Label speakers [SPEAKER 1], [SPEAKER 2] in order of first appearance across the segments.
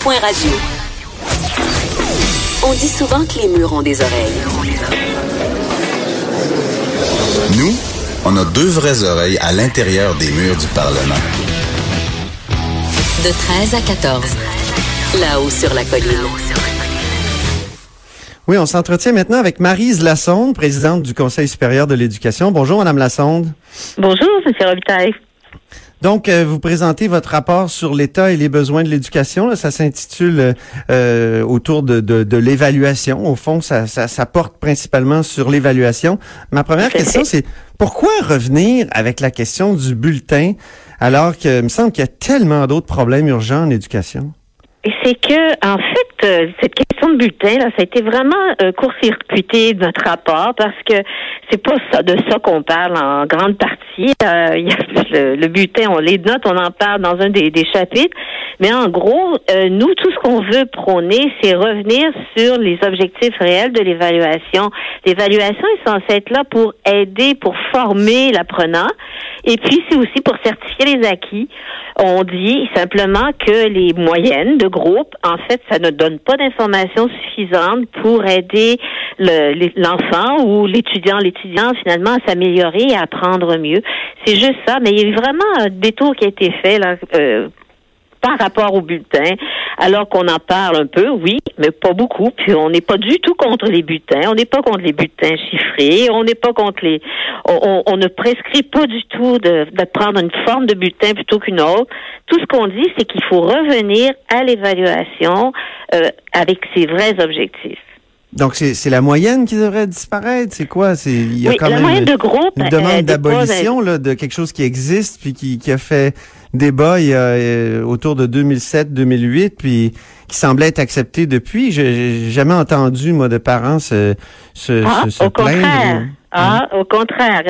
[SPEAKER 1] Cube.radio. On dit souvent que les murs ont des oreilles.
[SPEAKER 2] Nous, on a deux vraies oreilles à l'intérieur des murs du Parlement.
[SPEAKER 1] De 13 à 14. Là-haut sur la colline.
[SPEAKER 3] Oui, on s'entretient maintenant avec Marise Lassonde, présidente du Conseil supérieur de l'éducation. Bonjour, Madame Lassonde.
[SPEAKER 4] Bonjour, M. Robitaille.
[SPEAKER 3] Donc, euh, vous présentez votre rapport sur l'état et les besoins de l'éducation. Ça s'intitule euh, autour de, de, l'évaluation. Au fond, ça, ça, ça, porte principalement sur l'évaluation. Ma première question, c'est pourquoi revenir avec la question du bulletin alors qu'il me semble qu'il y a tellement d'autres problèmes urgents en éducation?
[SPEAKER 4] c'est que, en fait, euh, cette question de bulletin, là, ça a été vraiment euh, court-circuité de notre rapport parce que c'est pas ça, de ça qu'on parle en grande partie. Euh, y a le, bulletin, on les note, on en parle dans un des, des chapitres. Mais en gros, euh, nous, tout ce qu'on veut prôner, c'est revenir sur les objectifs réels de l'évaluation. L'évaluation est censée être là pour aider, pour former l'apprenant. Et puis, c'est aussi pour certifier les acquis. On dit simplement que les moyennes de groupe, en fait, ça ne donne pas d'informations suffisantes pour aider l'enfant ou l'étudiant, l'étudiant finalement à s'améliorer et à apprendre mieux. C'est juste ça, mais il y a eu vraiment un détour qui a été fait là, euh, par rapport au bulletin, alors qu'on en parle un peu, oui, mais pas beaucoup. Puis on n'est pas du tout contre les bulletins, on n'est pas contre les bulletins chiffrés, on n'est pas contre les, on, ne prescrit pas du tout de, de prendre une forme de bulletin plutôt qu'une autre. Tout ce qu'on dit, c'est qu'il faut revenir à l'évaluation euh, avec ses vrais objectifs.
[SPEAKER 3] Donc c'est la moyenne qui devrait disparaître, c'est quoi? C'est il
[SPEAKER 4] y a quand même moyenne de groupe,
[SPEAKER 3] une demande d'abolition là de quelque chose qui existe puis qui, qui a fait débat il y a, euh, autour de 2007-2008 puis qui semblait être accepté depuis. J'ai jamais entendu moi de parents se se,
[SPEAKER 4] ah,
[SPEAKER 3] se,
[SPEAKER 4] au
[SPEAKER 3] plaindre.
[SPEAKER 4] Contraire. Ah, au contraire.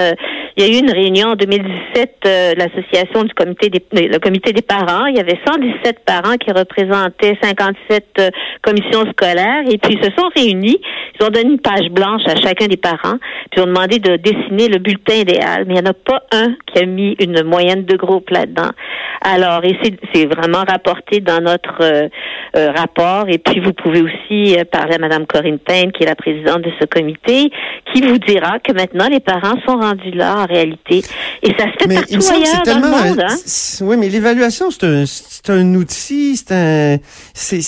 [SPEAKER 4] Il y a eu une réunion en 2017, euh, l'association du comité des le comité des parents. Il y avait 117 parents qui représentaient 57 euh, commissions scolaires et puis ils se sont réunis. Ils ont donné une page blanche à chacun des parents puis ont demandé de dessiner le bulletin idéal. Mais il n'y en a pas un qui a mis une moyenne de groupe là-dedans. Alors, et c'est vraiment rapporté dans notre euh, rapport. Et puis, vous pouvez aussi parler à Mme Corinne Payne, qui est la présidente de ce comité, qui vous dira que maintenant, les parents sont rendus là réalité. Et ça se fait mais partout ailleurs dans le monde. Hein?
[SPEAKER 3] Oui, mais l'évaluation, c'est un, c'est un outil, c'est un... C'est,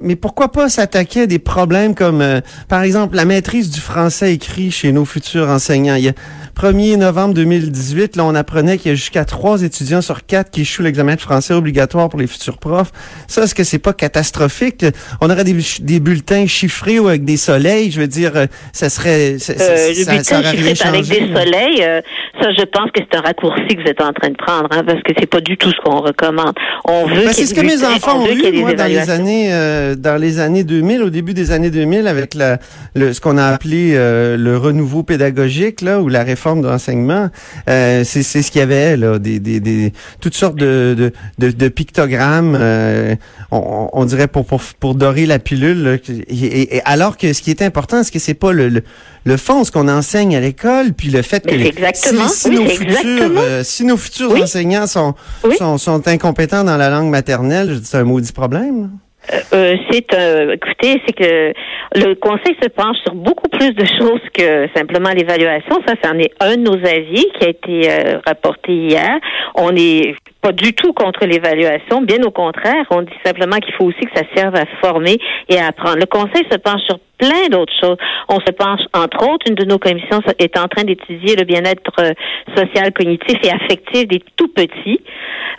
[SPEAKER 3] mais pourquoi pas s'attaquer à des problèmes comme, euh, par exemple, la maîtrise du français écrit chez nos futurs enseignants? Il y a 1er novembre 2018, là, on apprenait qu'il y a jusqu'à trois étudiants sur quatre qui échouent l'examen de français obligatoire pour les futurs profs. Ça, est-ce que c'est pas catastrophique? On aurait des, des, bulletins chiffrés ou avec des soleils, je veux dire, euh, ça serait... Ça,
[SPEAKER 4] euh, le ça, bulletin avec des soleils, euh, ça, je pense que c'est un raccourci que vous êtes en train de prendre, hein, parce que c'est pas du tout ce qu'on recommande. On veut ben,
[SPEAKER 3] C'est ce que mes enfants ont eu, moi, dans les années, euh, dans les années 2000, au début des années 2000, avec la, le, ce qu'on a appelé le renouveau pédagogique, là, ou la réforme de l'enseignement, euh, c'est ce qu'il y avait là, des, des, des toutes sortes de, de, de, pictogrammes, euh, on, on, dirait pour, pour, pour dorer la pilule. et, alors que ce qui est important, c'est que c'est pas le, le, fond, ce qu'on enseigne à l'école, puis le fait que
[SPEAKER 4] exactement,
[SPEAKER 3] si, nos futurs, euh, si nos futurs enseignants sont, sont, sont incompétents dans la langue maternelle, c'est un maudit problème.
[SPEAKER 4] Euh, euh, c'est euh, écoutez, c'est que le Conseil se penche sur beaucoup plus de choses que simplement l'évaluation. Ça, c'en est un de nos avis qui a été euh, rapporté hier. On n'est pas du tout contre l'évaluation, bien au contraire. On dit simplement qu'il faut aussi que ça serve à former et à apprendre. Le Conseil se penche sur plein d'autres choses. On se penche, entre autres, une de nos commissions est en train d'étudier le bien-être euh, social, cognitif et affectif des tout petits.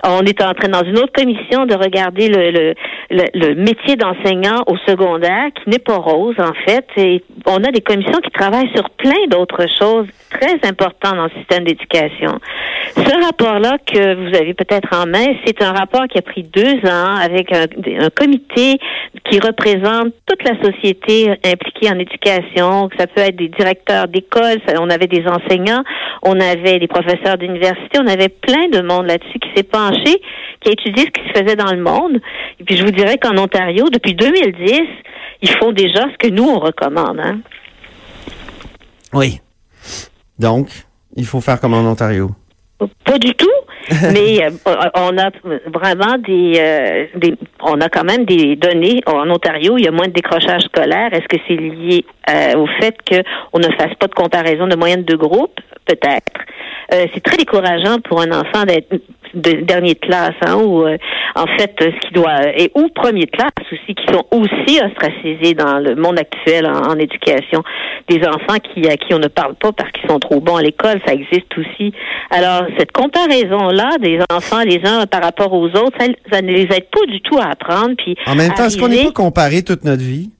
[SPEAKER 4] On est en train, dans une autre commission, de regarder le, métier d'enseignant au secondaire, qui n'est pas rose, en fait. Et on a des commissions qui travaillent sur plein d'autres choses très importantes dans le système d'éducation. Ce rapport-là que vous avez peut-être en main, c'est un rapport qui a pris deux ans avec un, comité qui représente toute la société impliqués en éducation, ça peut être des directeurs d'école, on avait des enseignants, on avait des professeurs d'université, on avait plein de monde là-dessus qui s'est penché, qui a étudié ce qui se faisait dans le monde. Et puis je vous dirais qu'en Ontario, depuis 2010, ils font déjà ce que nous on recommande. Hein?
[SPEAKER 3] Oui. Donc, il faut faire comme en Ontario.
[SPEAKER 4] Pas du tout. Mais euh, on a vraiment des, euh, des, on a quand même des données en Ontario. Il y a moins de décrochage scolaire. Est-ce que c'est lié euh, au fait qu'on ne fasse pas de comparaison de moyenne de groupe? Peut-être. c'est très décourageant pour un enfant d'être de dernier de classe, hein, ou euh, en fait ce qui doit et ou premier de classe aussi, qui sont aussi ostracisés dans le monde actuel en, éducation. Des enfants qui à qui on ne parle pas parce qu'ils sont trop bons à l'école, ça existe aussi. Alors cette comparaison là des enfants les uns par rapport aux autres, ça, ne les aide pas du tout à apprendre. Puis
[SPEAKER 3] en même temps, est-ce qu'on n'est pas comparé toute notre vie?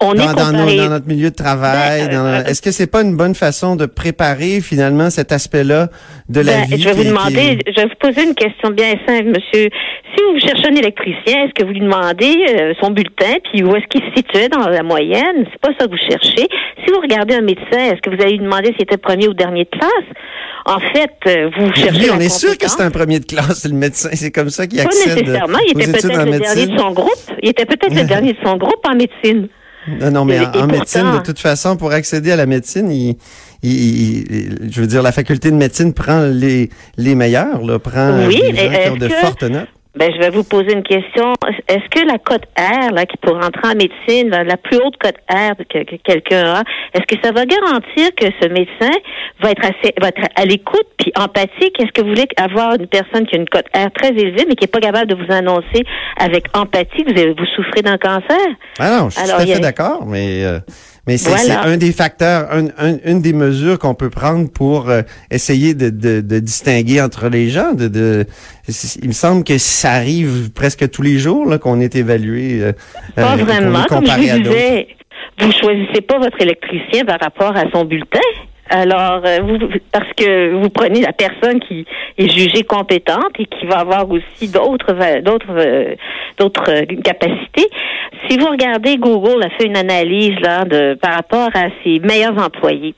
[SPEAKER 4] On
[SPEAKER 3] dans,
[SPEAKER 4] est comparé...
[SPEAKER 3] dans, notre milieu de travail.
[SPEAKER 4] Ben, euh,
[SPEAKER 3] Est-ce que c'est pas une bonne façon de préparer finalement cet aspect-là de la
[SPEAKER 4] ben,
[SPEAKER 3] vie
[SPEAKER 4] Je vais vous demander, je vais vous poser une question bien simple, monsieur. Si vous cherchez un électricien, est-ce que vous lui demandez euh, son bulletin, puis où est-ce qu'il se situait dans la moyenne? C'est pas ça que vous cherchez. Si vous regardez un médecin, est-ce que vous allez lui demander s'il était premier ou dernier de classe? En fait, euh, vous cherchez.
[SPEAKER 3] Oui, on est sûr que c'est un premier de classe, le médecin. C'est comme ça qu'il accède.
[SPEAKER 4] Pas nécessairement. Il était peut-être le dernier de son groupe. Il était peut-être le dernier de son groupe en médecine.
[SPEAKER 3] Non, non, mais en, médecine, de toute façon, pour accéder à la médecine, il, il, je veux dire, la faculté de médecine prend les, les meilleurs, là, prend
[SPEAKER 4] oui,
[SPEAKER 3] les gens qui ont de fortes notes.
[SPEAKER 4] Ben, je vais vous poser une question. Est-ce que la cote R, là, qui pour rentrer en médecine, la, plus haute cote R que, que quelqu'un a, est-ce que ça va garantir que ce médecin va être assez, va être à l'écoute puis empathique? Est-ce que vous voulez avoir une personne qui a une cote R très élevée, mais qui est pas capable de vous annoncer avec empathie que vous, vous souffrez d'un cancer?
[SPEAKER 3] Ah non, je suis tout à fait d'accord, mais euh, mais c'est un des facteurs, un, une des mesures qu'on peut prendre pour euh, essayer de, de, de, distinguer entre les gens. De, de, il me semble que ça arrive presque tous les jours qu'on est évalué. Euh,
[SPEAKER 4] pas euh, vraiment, comme je vous disais. Vous choisissez pas votre électricien par rapport à son bulletin. Alors, euh, vous, parce que vous prenez la personne qui est jugée compétente et qui va avoir aussi d'autres d'autres euh, d'autres capacités. Si vous regardez Google a fait une analyse là de par rapport à ses meilleurs employés.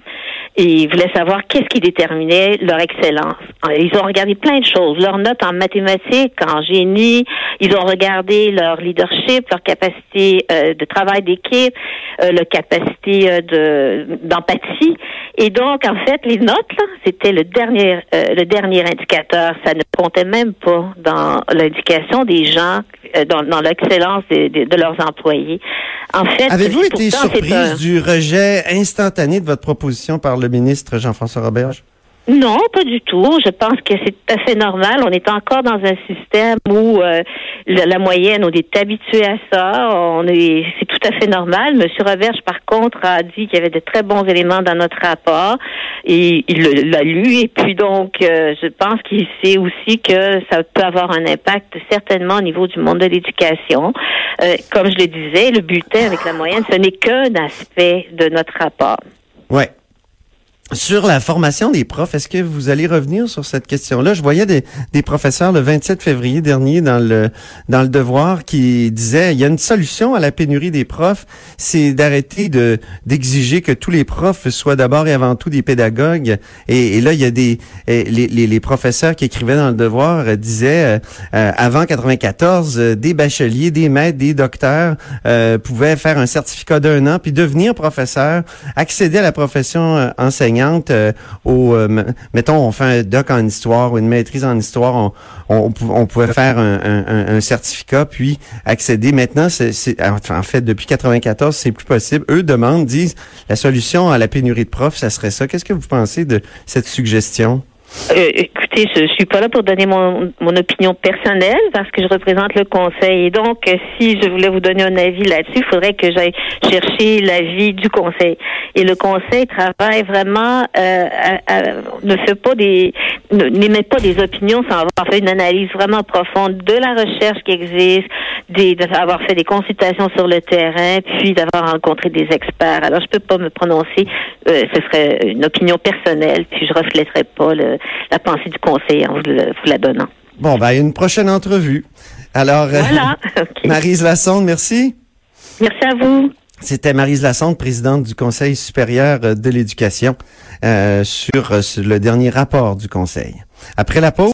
[SPEAKER 4] Et il voulait savoir qu'est-ce qui déterminait leur excellence. Ils ont regardé plein de choses, leurs notes en mathématiques, en génie, ils ont regardé leur leadership, leur capacité de travail d'équipe, leur capacité de d'empathie et donc, en fait, les notes, c'était le dernier, euh, le dernier indicateur. Ça ne comptait même pas dans l'indication des gens, euh, dans, dans l'excellence de, leurs employés. En fait,
[SPEAKER 3] avez-vous été surprise du rejet instantané de votre proposition par le ministre Jean-François Roberge?
[SPEAKER 4] Non, pas du tout. Je pense que c'est tout à fait normal. On est encore dans un système où euh, la, moyenne, on est habitué à ça. On est, c'est tout à fait normal. Monsieur Roberge, par contre, a dit qu'il y avait de très bons éléments dans notre rapport et il l'a lu. Et puis donc, euh, je pense qu'il sait aussi que ça peut avoir un impact certainement au niveau du monde de l'éducation. Euh, comme je le disais, le bulletin avec la moyenne, ce n'est qu'un aspect de notre rapport.
[SPEAKER 3] Ouais. Sur la formation des profs, est-ce que vous allez revenir sur cette question-là? Je voyais des, des, professeurs le 27 février dernier dans le dans le devoir qui disaient il y a une solution à la pénurie des profs, c'est d'arrêter de d'exiger que tous les profs soient d'abord et avant tout des pédagogues. Et, là, il y a des les, les, les, professeurs qui écrivaient dans le devoir euh, disaient euh, euh, avant 94, des bacheliers, des maîtres, des docteurs pouvaient faire un certificat d'un an puis devenir professeur, accéder à la profession enseignante euh, au, euh, mettons, on fait un doc en histoire ou une maîtrise en histoire, on, on, pouvait faire un, certificat puis accéder. Maintenant, c'est en fait depuis 94, c'est plus possible. Eux demandent, disent, la solution à la pénurie de profs, ça serait ça. Qu'est-ce que vous pensez de cette suggestion?
[SPEAKER 4] Euh, écoutez, je suis pas là pour donner mon, mon opinion personnelle parce que je représente le conseil. Et donc, euh, si je voulais vous donner un avis là-dessus, il faudrait que j'aille chercher l'avis du conseil. Et le conseil travaille vraiment, euh, ne fait pas des, n'émet pas des opinions sans avoir fait une analyse vraiment profonde de la recherche qui existe, d'avoir fait des consultations sur le terrain, puis d'avoir rencontré des experts. Alors, je peux pas me prononcer. Euh, ce serait une opinion personnelle, puis je reflèterais pas le, la pensée du conseil en vous, la donnant.
[SPEAKER 3] Bon, ben, une prochaine entrevue. Alors, euh,
[SPEAKER 4] voilà.
[SPEAKER 3] Marise Lassonde, merci.
[SPEAKER 4] Merci à vous.
[SPEAKER 3] C'était Marise Lassonde, présidente du Conseil supérieur de l'éducation, euh, sur, sur le dernier rapport du Conseil. Après la pause,